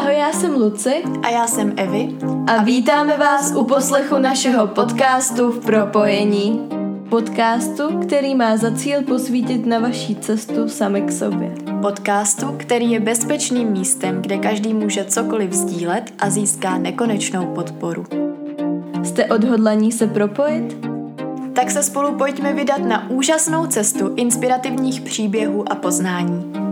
Ahoj, já jsem Luci A já jsem Evi. a vítáme vás u poslechu našeho podcastu v propojení. Podcastu, který má za cíl posvítit na vaší cestu sami k sobě. Podcastu, který je bezpečným místem, kde každý může cokoliv sdílet a získá nekonečnou podporu. Jste odhodlaní se propojit? Tak se spolu pojďme vydat na úžasnou cestu inspirativních příběhů a poznání.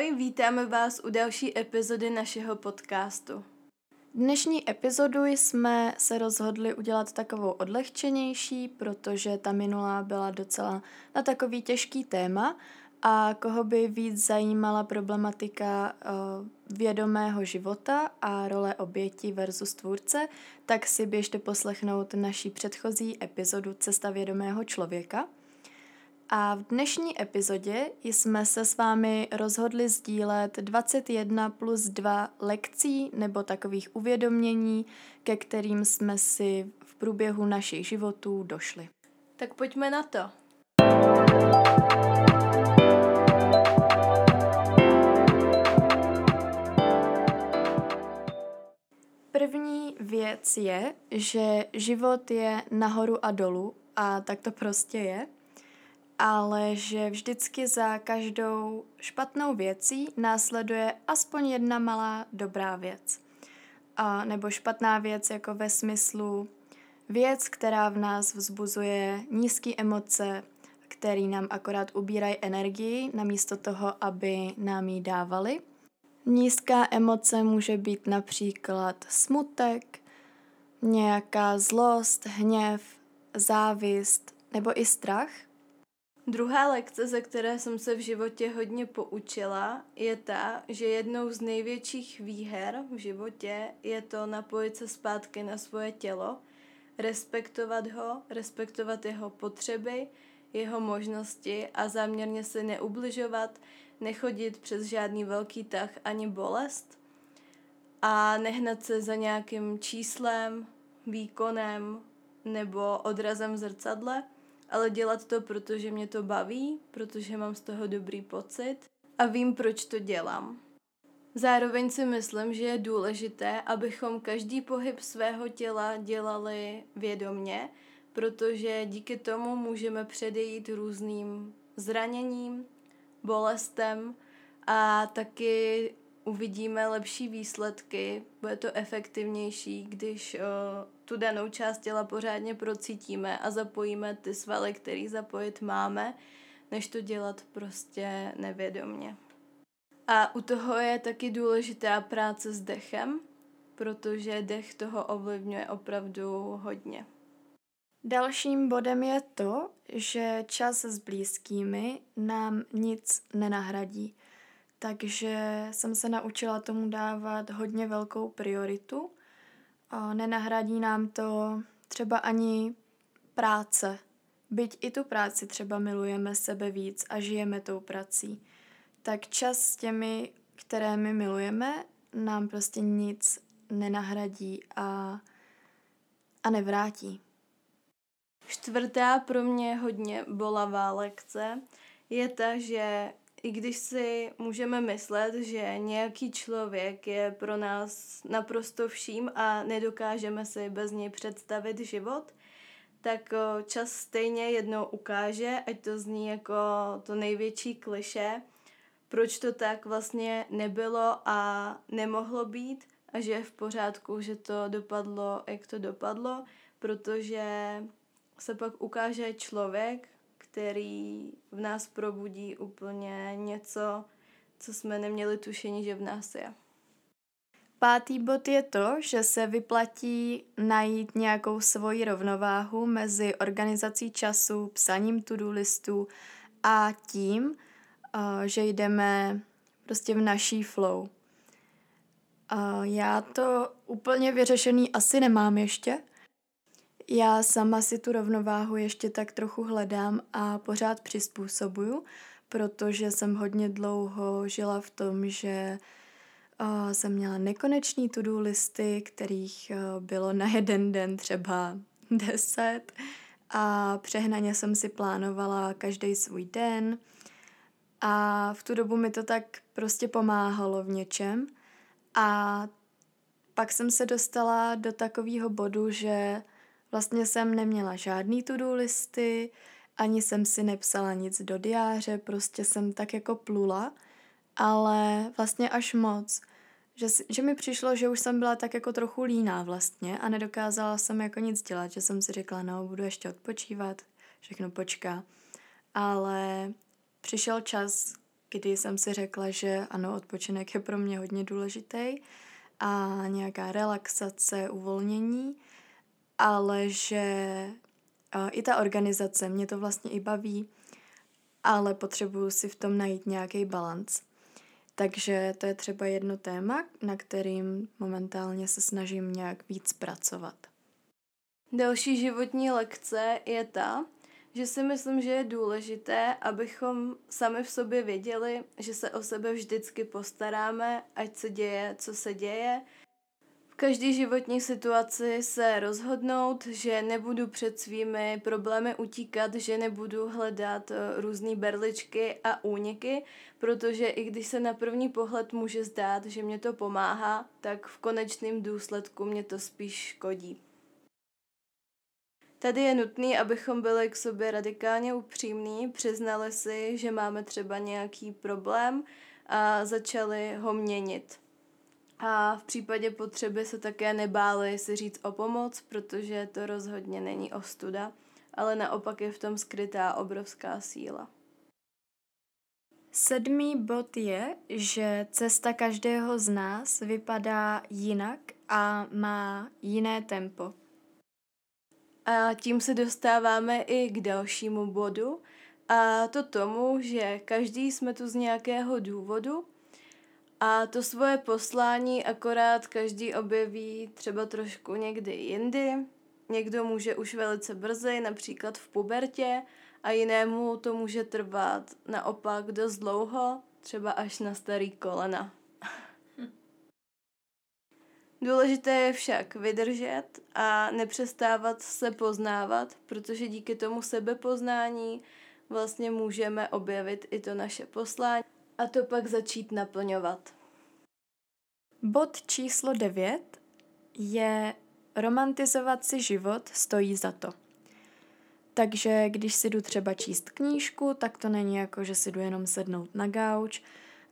Ahoj, vítáme vás u další epizody našeho podcastu. Dnešní epizodu jsme se rozhodli udělat takovou odlehčenější, protože ta minulá byla docela na takový těžký téma a koho by víc zajímala problematika uh, vědomého života a role oběti versus tvůrce, tak si běžte poslechnout naší předchozí epizodu Cesta vědomého člověka. A v dnešní epizodě jsme se s vámi rozhodli sdílet 21 plus 2 lekcí nebo takových uvědomění, ke kterým jsme si v průběhu našich životů došli. Tak pojďme na to. První věc je, že život je nahoru a dolů a tak to prostě je, ale že vždycky za každou špatnou věcí následuje aspoň jedna malá dobrá věc. A, nebo špatná věc jako ve smyslu věc, která v nás vzbuzuje nízké emoce, který nám akorát ubírají energii, namísto toho, aby nám ji dávali. Nízká emoce může být například smutek, nějaká zlost, hněv, závist nebo i strach. Druhá lekce, ze které jsem se v životě hodně poučila, je ta, že jednou z největších výher v životě je to napojit se zpátky na svoje tělo, respektovat ho, respektovat jeho potřeby, jeho možnosti a záměrně se neubližovat, nechodit přes žádný velký tah ani bolest a nehnat se za nějakým číslem, výkonem nebo odrazem v zrcadle, ale dělat to, protože mě to baví, protože mám z toho dobrý pocit a vím, proč to dělám. Zároveň si myslím, že je důležité, abychom každý pohyb svého těla dělali vědomně, protože díky tomu můžeme předejít různým zraněním, bolestem a taky uvidíme lepší výsledky, bude to efektivnější, když o, tu danou část těla pořádně procítíme a zapojíme ty svaly, který zapojit máme, než to dělat prostě nevědomně. A u toho je taky důležitá práce s dechem, protože dech toho ovlivňuje opravdu hodně. Dalším bodem je to, že čas s blízkými nám nic nenahradí. Takže jsem se naučila tomu dávat hodně velkou prioritu. Nenahradí nám to třeba ani práce. Byť i tu práci třeba milujeme sebe víc a žijeme tou prací, tak čas s těmi, které my milujeme, nám prostě nic nenahradí a, a nevrátí. Čtvrtá pro mě hodně bolavá lekce je ta, že i když si můžeme myslet, že nějaký člověk je pro nás naprosto vším a nedokážeme si bez něj představit život, tak čas stejně jednou ukáže, ať to zní jako to největší kliše, proč to tak vlastně nebylo a nemohlo být a že je v pořádku, že to dopadlo, jak to dopadlo, protože se pak ukáže člověk, který v nás probudí úplně něco, co jsme neměli tušení, že v nás je. Pátý bod je to, že se vyplatí najít nějakou svoji rovnováhu mezi organizací času, psaním to-do listů a tím, eh, že jdeme prostě v naší flow. Eh, já to úplně vyřešený asi nemám ještě, já sama si tu rovnováhu ještě tak trochu hledám a pořád přizpůsobuju, protože jsem hodně dlouho žila v tom, že uh, jsem měla nekonečný to-do listy, kterých uh, bylo na jeden den třeba deset. A přehnaně jsem si plánovala každý svůj den. A v tu dobu mi to tak prostě pomáhalo v něčem. A pak jsem se dostala do takového bodu, že vlastně jsem neměla žádný to-do listy, ani jsem si nepsala nic do diáře, prostě jsem tak jako plula, ale vlastně až moc. Že, že mi přišlo, že už jsem byla tak jako trochu líná vlastně a nedokázala jsem jako nic dělat, že jsem si řekla, no, budu ještě odpočívat, všechno počká. Ale přišel čas, kdy jsem si řekla, že ano, odpočinek je pro mě hodně důležitý a nějaká relaxace, uvolnění, ale že i ta organizace mě to vlastně i baví, ale potřebuju si v tom najít nějaký balans. Takže to je třeba jedno téma, na kterým momentálně se snažím nějak víc pracovat. Další životní lekce je ta, že si myslím, že je důležité, abychom sami v sobě věděli, že se o sebe vždycky postaráme, ať se děje, co se děje. V každé životní situaci se rozhodnout, že nebudu před svými problémy utíkat, že nebudu hledat eh, různé berličky a úniky, protože i když se na první pohled může zdát, že mě to pomáhá, tak v konečném důsledku mě to spíš škodí. Tady je nutný, abychom byli k sobě radikálně upřímní, přiznali si, že máme třeba nějaký problém a začali ho měnit. A v případě potřeby se také nebáli si říct o pomoc, protože to rozhodně není ostuda, ale naopak je v tom skrytá obrovská síla. Sedmý bod je, že cesta každého z nás vypadá jinak a má jiné tempo. A tím se dostáváme i k dalšímu bodu, a to tomu, že každý jsme tu z nějakého důvodu a to svoje poslání akorát každý objeví třeba trošku někdy jindy. Někdo může už velice brzy, například v pubertě, a jinému to může trvat naopak dost dlouho, třeba až na starý kolena. Důležité je však vydržet a nepřestávat se poznávat, protože díky tomu sebepoznání vlastně můžeme objevit i to naše poslání a to pak začít naplňovat. Bod číslo 9 je romantizovat si život stojí za to. Takže když si jdu třeba číst knížku, tak to není jako, že si jdu jenom sednout na gauč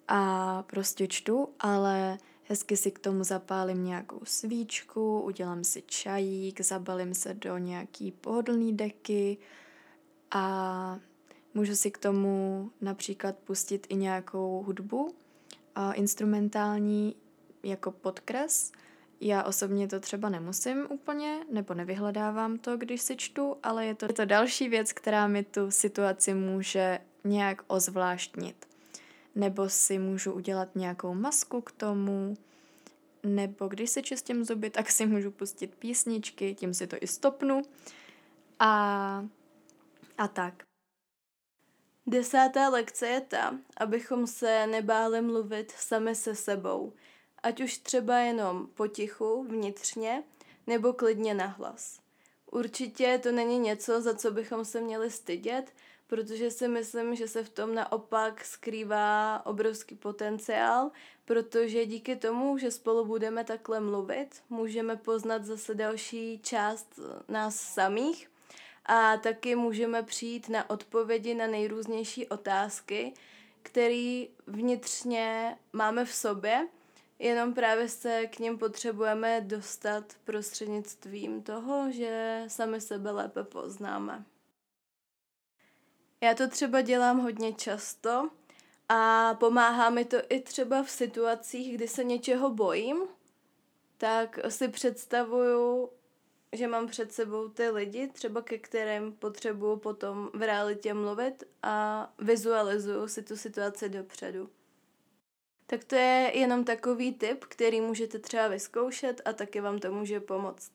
a prostě čtu, ale Hezky si k tomu zapálím nějakou svíčku, udělám si čajík, zabalím se do nějaký pohodlný deky a můžu si k tomu například pustit i nějakou hudbu instrumentální jako podkres. Já osobně to třeba nemusím úplně, nebo nevyhledávám to, když si čtu, ale je to, je to další věc, která mi tu situaci může nějak ozvláštnit nebo si můžu udělat nějakou masku k tomu, nebo když se čistím zuby, tak si můžu pustit písničky, tím si to i stopnu a, a tak. Desátá lekce je ta, abychom se nebáli mluvit sami se sebou, ať už třeba jenom potichu, vnitřně, nebo klidně nahlas. Určitě to není něco, za co bychom se měli stydět, protože si myslím, že se v tom naopak skrývá obrovský potenciál, protože díky tomu, že spolu budeme takhle mluvit, můžeme poznat zase další část nás samých a taky můžeme přijít na odpovědi na nejrůznější otázky, které vnitřně máme v sobě, jenom právě se k ním potřebujeme dostat prostřednictvím toho, že sami sebe lépe poznáme. Já to třeba dělám hodně často a pomáhá mi to i třeba v situacích, kdy se něčeho bojím, tak si představuju, že mám před sebou ty lidi, třeba ke kterým potřebuju potom v realitě mluvit a vizualizuju si tu situaci dopředu. Tak to je jenom takový tip, který můžete třeba vyzkoušet a taky vám to může pomoct.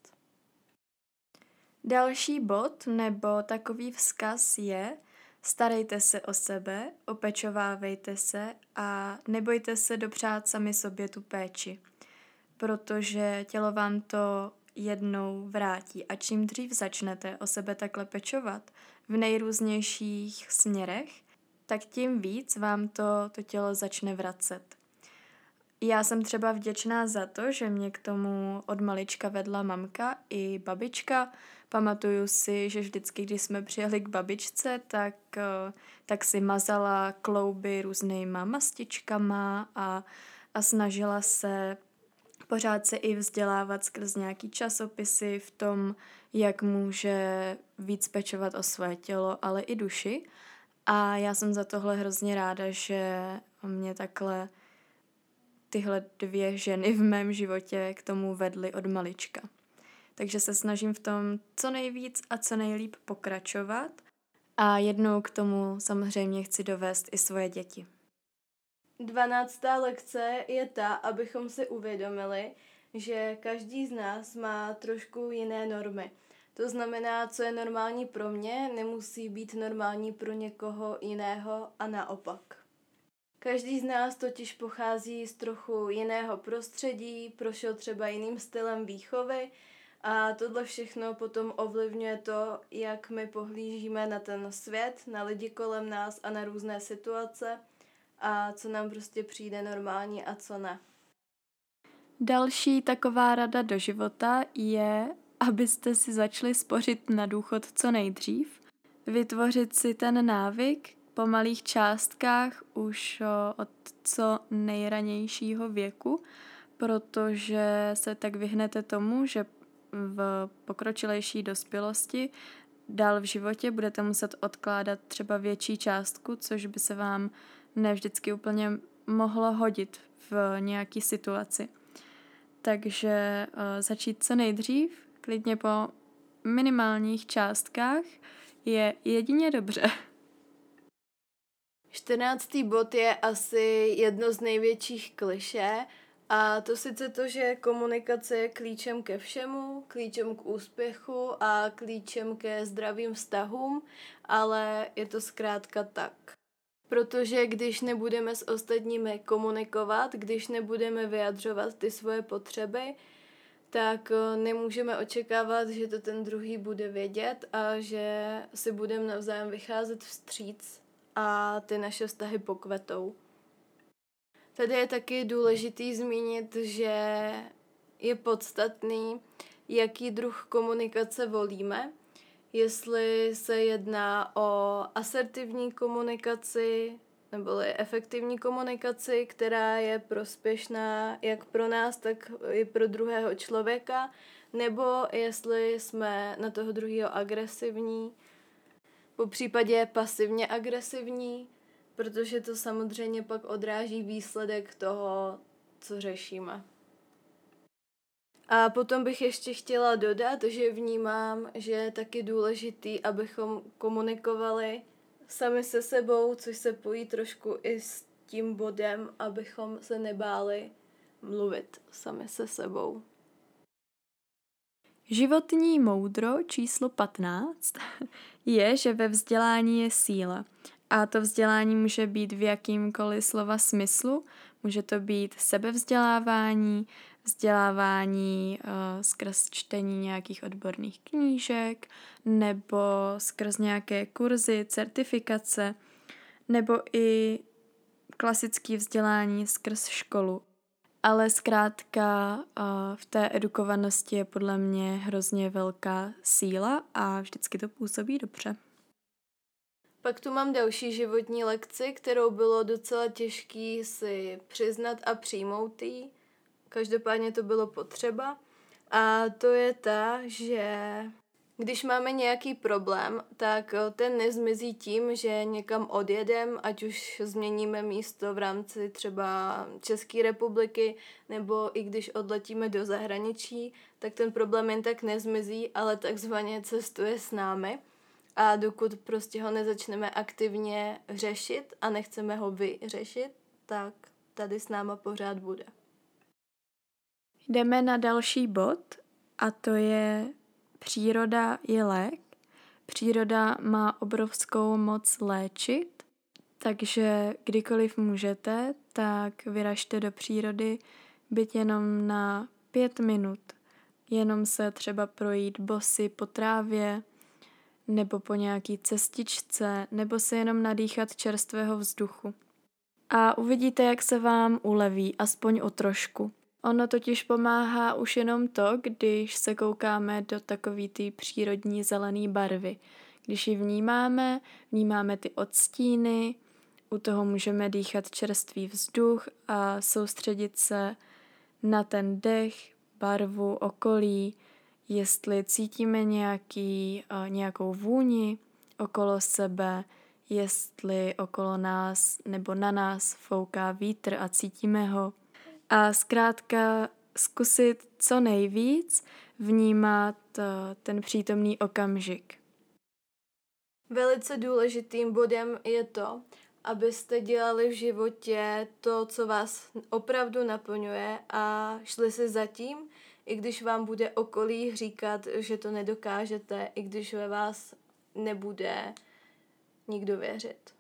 Další bod nebo takový vzkaz je, Starejte se o sebe, opečovávejte se a nebojte se dopřát sami sobě tu péči, protože tělo vám to jednou vrátí a čím dřív začnete o sebe takhle pečovat v nejrůznějších směrech, tak tím víc vám to, to tělo začne vracet. Já jsem třeba vděčná za to, že mě k tomu od malička vedla mamka i babička. Pamatuju si, že vždycky, když jsme přijeli k babičce, tak, eh, tak si mazala klouby různýma mastičkama a, a snažila se pořád se i vzdělávat skrz nějaký časopisy v tom, jak může víc pečovat o své tělo, ale i duši. A já jsem za tohle hrozně ráda, že mě takhle tyhle dvě ženy v mém životě k tomu vedly od malička. Takže se snažím v tom co nejvíc a co nejlíp pokračovat a jednou k tomu samozřejmě chci dovést i svoje děti. Dvanáctá lekce je ta, abychom si uvědomili, že každý z nás má trošku jiné normy. To znamená, co je normální pro mě, nemusí být normální pro někoho jiného a naopak. Každý z nás totiž pochází z trochu jiného prostředí, prošel třeba jiným stylem výchovy a tohle všechno potom ovlivňuje to, jak my pohlížíme na ten svět, na lidi kolem nás a na různé situace a co nám prostě přijde normální a co ne. Další taková rada do života je, abyste si začali spořit na důchod co nejdřív, vytvořit si ten návyk, po malých částkách už od co nejranějšího věku, protože se tak vyhnete tomu, že v pokročilejší dospělosti dál v životě budete muset odkládat třeba větší částku, což by se vám nevždycky úplně mohlo hodit v nějaké situaci. Takže začít co nejdřív, klidně po minimálních částkách, je jedině dobře. Čtrnáctý bod je asi jedno z největších kliše a to sice to, že komunikace je klíčem ke všemu, klíčem k úspěchu a klíčem ke zdravým vztahům, ale je to zkrátka tak. Protože když nebudeme s ostatními komunikovat, když nebudeme vyjadřovat ty svoje potřeby, tak eh, nemůžeme očekávat, že to ten druhý bude vědět a že si budeme navzájem vycházet vstříc a ty naše vztahy pokvetou. Tady je taky důležitý zmínit, že je podstatný, jaký druh komunikace volíme, jestli se jedná o asertivní komunikaci nebo efektivní komunikaci, která je prospěšná jak pro nás, tak i pro druhého člověka, nebo jestli jsme na toho druhého agresivní po případě pasivně agresivní, protože to samozřejmě pak odráží výsledek toho, co řešíme. A potom bych ještě chtěla dodat, že vnímám, že je taky důležitý, abychom komunikovali sami se sebou, což se pojí trošku i s tím bodem, abychom se nebáli mluvit sami se sebou. Životní moudro číslo 15 je, že ve vzdělání je síla. A to vzdělání může být v jakýmkoliv slova smyslu. Může to být sebevzdělávání, vzdělávání uh, skrz čtení nějakých odborných knížek, nebo skrz nějaké kurzy, certifikace, nebo i klasické vzdělání skrz školu ale zkrátka v té edukovanosti je podle mě hrozně velká síla a vždycky to působí dobře. Pak tu mám další životní lekci, kterou bylo docela těžký si přiznat a přijmout jí. Každopádně to bylo potřeba. A to je ta, že když máme nějaký problém, tak eh, ten nezmizí tím, že někam odjedem, ať už změníme místo v rámci třeba České republiky, nebo i když odletíme do zahraničí, tak ten problém jen tak nezmizí, ale takzvaně cestuje s námi. A dokud prostě ho nezačneme aktivně řešit a nechceme ho vyřešit, tak tady s náma pořád bude. Jdeme na další bod a to je Příroda je lék. Příroda má obrovskou moc léčit, takže kdykoliv můžete, tak vyražte do přírody, byť jenom na pět minut. Jenom se třeba projít bosy po trávě, nebo po nějaký cestičce, nebo se jenom nadýchat čerstvého vzduchu. A uvidíte, jak se vám uleví, aspoň o trošku. Ono totiž pomáhá už jenom to, když se koukáme do takový ty přírodní zelené barvy. Když ji vnímáme, vnímáme ty odstíny, u toho můžeme dýchat čerstvý vzduch a soustředit se na ten dech, barvu, okolí, jestli cítíme nějaký, nějakou vůni okolo sebe, jestli okolo nás nebo na nás fouká vítr a cítíme ho. A zkrátka zkusit co nejvíc vnímat ten přítomný okamžik. Velice důležitým bodem je to, abyste dělali v životě to, co vás opravdu naplňuje a šli si zatím, i když vám bude okolí říkat, že to nedokážete, i když ve vás nebude nikdo věřit.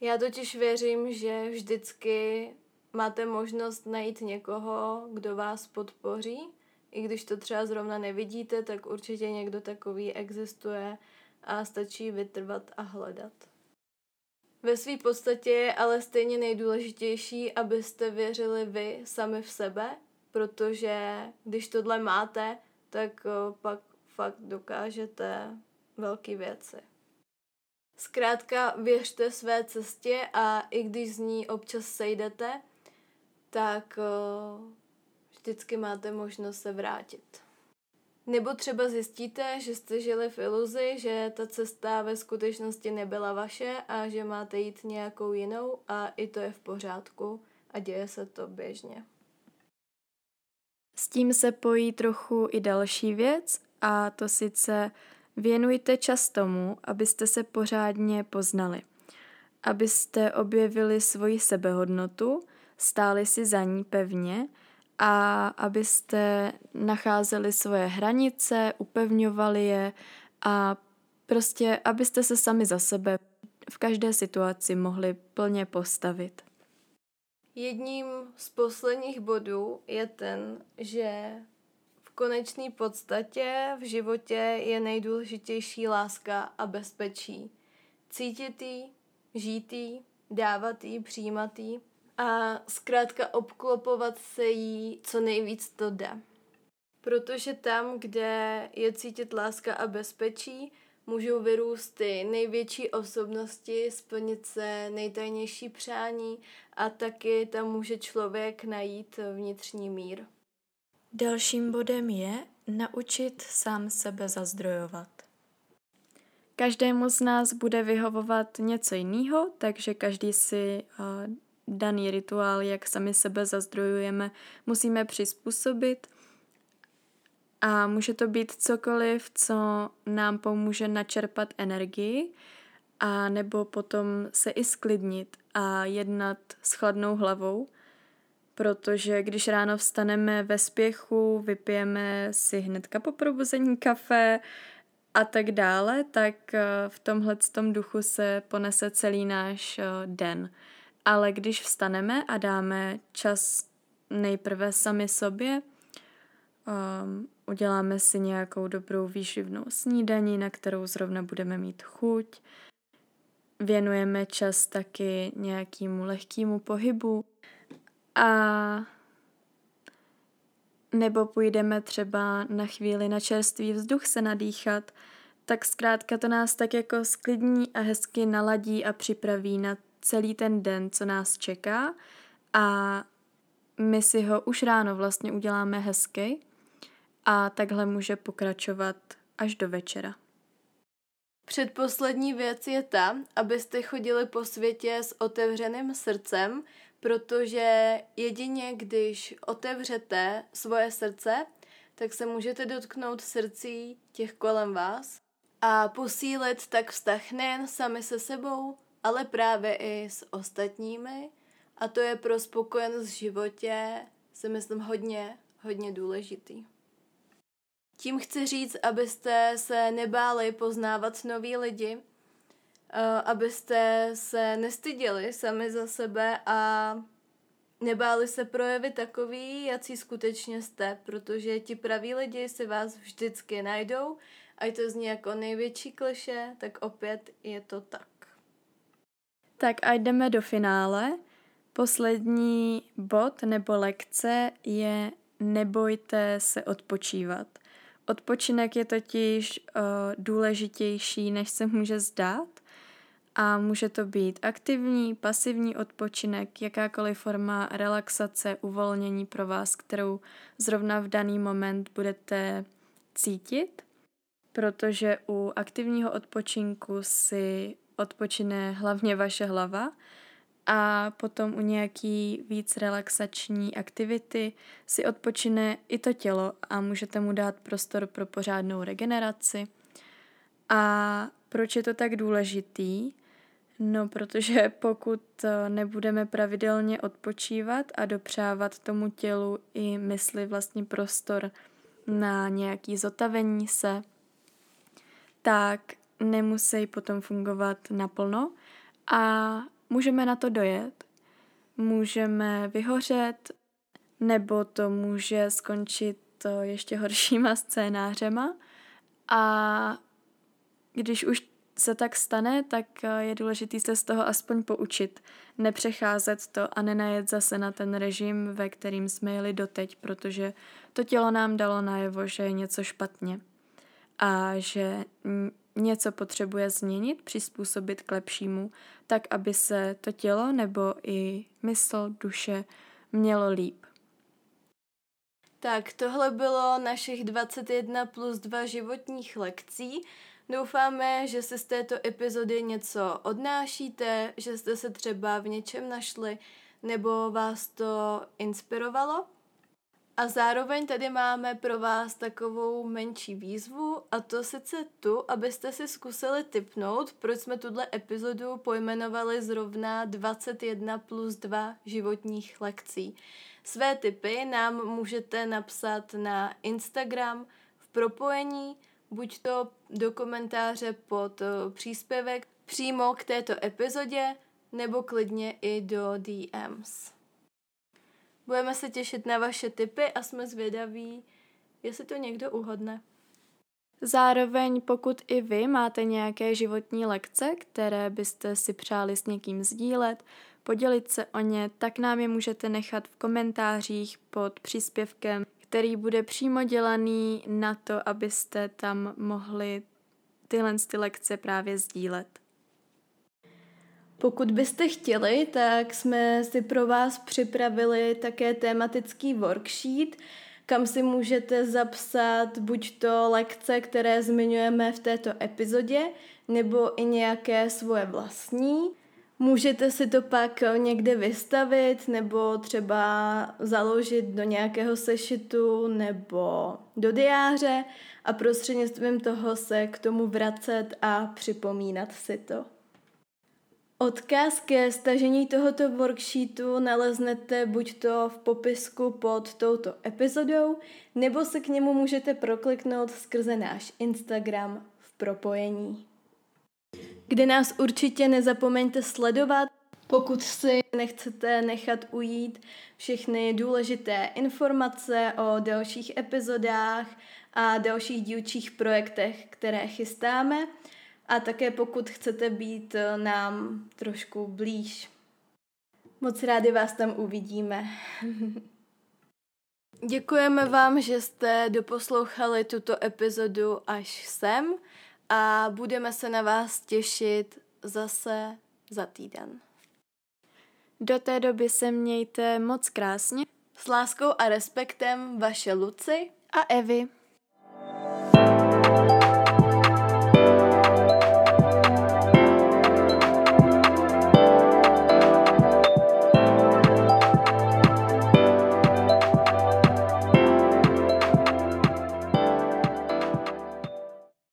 Já totiž věřím, že vždycky máte možnost najít někoho, kdo vás podpoří. I když to třeba zrovna nevidíte, tak určitě někdo takový existuje a stačí vytrvat a hledat. Ve své podstatě je ale stejně nejdůležitější, abyste věřili vy sami v sebe, protože když tohle máte, tak eh, pak fakt dokážete velké věci. Zkrátka věřte své cestě a i když z ní občas sejdete, tak eh, vždycky máte možnost se vrátit. Nebo třeba zjistíte, že jste žili v iluzi, že ta cesta ve skutečnosti nebyla vaše a že máte jít nějakou jinou a i to je v pořádku a děje se to běžně. S tím se pojí trochu i další věc a to sice věnujte čas tomu, abyste se pořádně poznali. Abyste objevili svoji sebehodnotu, stáli si za ní pevně – a abyste nacházeli svoje hranice, upevňovali je a prostě abyste se sami za sebe v každé situaci mohli plně postavit. Jedním z posledních bodů je ten, že v konečné podstatě v životě je nejdůležitější láska a bezpečí. Cítit jí, žít jí, dávat jí, přijímat jí a zkrátka obklopovat se jí co nejvíc to jde. Protože tam, kde je cítit láska a bezpečí, můžou vyrůst ty největší osobnosti, splnit se nejtajnější přání a taky tam může člověk najít vnitřní mír. Dalším bodem je naučit sám sebe zazdrojovat. Každému z nás bude vyhovovat něco jiného, takže každý si uh, daný rituál, jak sami sebe zazdrojujeme, musíme přizpůsobit. A může to být cokoliv, co nám pomůže načerpat energii, a nebo potom se i sklidnit a jednat s chladnou hlavou, protože když ráno vstaneme ve spěchu, vypijeme si hnedka po probuzení kafe a tak dále, tak eh, v tomhle tom duchu se ponese celý náš eh, den. Ale když vstaneme a dáme čas nejprve sami sobě, um, uděláme si nějakou dobrou výživnou snídaní, na kterou zrovna budeme mít chuť, věnujeme čas taky nějakému lehkému pohybu. A nebo půjdeme třeba na chvíli na čerstvý vzduch se nadýchat, tak zkrátka to nás tak jako sklidní a hezky naladí a připraví na celý ten den, co nás čeká a my si ho už ráno vlastně uděláme hezky a takhle může pokračovat až do večera. Předposlední věc je ta, abyste chodili po světě s otevřeným srdcem, protože jedině když otevřete svoje srdce, tak se můžete dotknout srdcí těch kolem vás a posílit tak vztah nejen sami se sebou, ale právě i s ostatními a to je pro spokojenost v životě si myslím hodně, hodně důležitý. Tím chci říct, abyste se nebáli poznávat nový lidi, abyste se nestyděli sami za sebe a nebáli se projevit takový, jací skutečně jste, protože ti praví lidi si vás vždycky najdou a to zní jako největší kliše, tak opět je to tak. Tak a jdeme do finále. Poslední bod nebo lekce je nebojte se odpočívat. Odpočinek je totiž uh, důležitější, než se může zdát a může to být aktivní, pasivní odpočinek, jakákoliv forma relaxace, uvolnění pro vás, kterou zrovna v daný moment budete cítit, protože u aktivního odpočinku si odpočine hlavně vaše hlava a potom u nějaký víc relaxační aktivity si odpočine i to tělo a můžete mu dát prostor pro pořádnou regeneraci. A proč je to tak důležitý? No, protože pokud eh, nebudeme pravidelně odpočívat a dopřávat tomu tělu i mysli vlastně prostor na nějaký zotavení se, tak nemusí potom fungovat naplno a můžeme na to dojet. Můžeme vyhořet, nebo to může skončit eh, ještě horšíma scénářema a když už se tak stane, tak eh, je důležité se z toho aspoň poučit. Nepřecházet to a nenajet zase na ten režim, ve kterým jsme jeli doteď, protože to tělo nám dalo najevo, že je něco špatně a že něco potřebuje změnit, přizpůsobit k lepšímu, tak aby se to tělo nebo i mysl, duše mělo líp. Tak tohle bylo našich 21 plus 2 životních lekcí. Doufáme, že si z této epizody něco odnášíte, že jste se třeba v něčem našli nebo vás to inspirovalo. A zároveň tady máme pro vás takovou menší výzvu a to sice tu, abyste si zkusili typnout, proč jsme tuhle epizodu pojmenovali zrovna 21 plus 2 životních lekcí. Své typy nám můžete napsat na Instagram v propojení buď to do komentáře pod eh, příspěvek přímo k této epizodě, nebo klidně i do DMs. Budeme se těšit na vaše tipy a jsme zvědaví, jestli to někdo uhodne. Zároveň pokud i vy máte nějaké životní lekce, které byste si přáli s někým sdílet, podělit se o ně, tak nám je můžete nechat v komentářích pod příspěvkem který bude přímo dělaný na to, abyste tam mohli tyhle ty lekce právě sdílet. Pokud byste chtěli, tak jsme si pro vás připravili také tematický worksheet, kam si můžete zapsat buď to lekce, které zmiňujeme v této epizodě, nebo i nějaké svoje vlastní. Můžete si to pak někde vystavit nebo třeba založit do nějakého sešitu nebo do diáře a prostřednictvím toho se k tomu vracet a připomínat si to. Odkaz ke stažení tohoto worksheetu naleznete buď to v popisku pod touto epizodou, nebo se k němu můžete prokliknout skrze náš Instagram v propojení. Kde nás určitě nezapomeňte sledovat, pokud si nechcete nechat ujít všechny důležité informace o dalších epizodách a dalších dílčích projektech, které chystáme a také pokud chcete být nám trošku blíž. Moc rádi vás tam uvidíme. Děkujeme vám, že jste doposlouchali tuto epizodu až sem a budeme se na vás těšit zase za týden. Do té doby se mějte moc krásně. S láskou a respektem vaše Luci a Evy.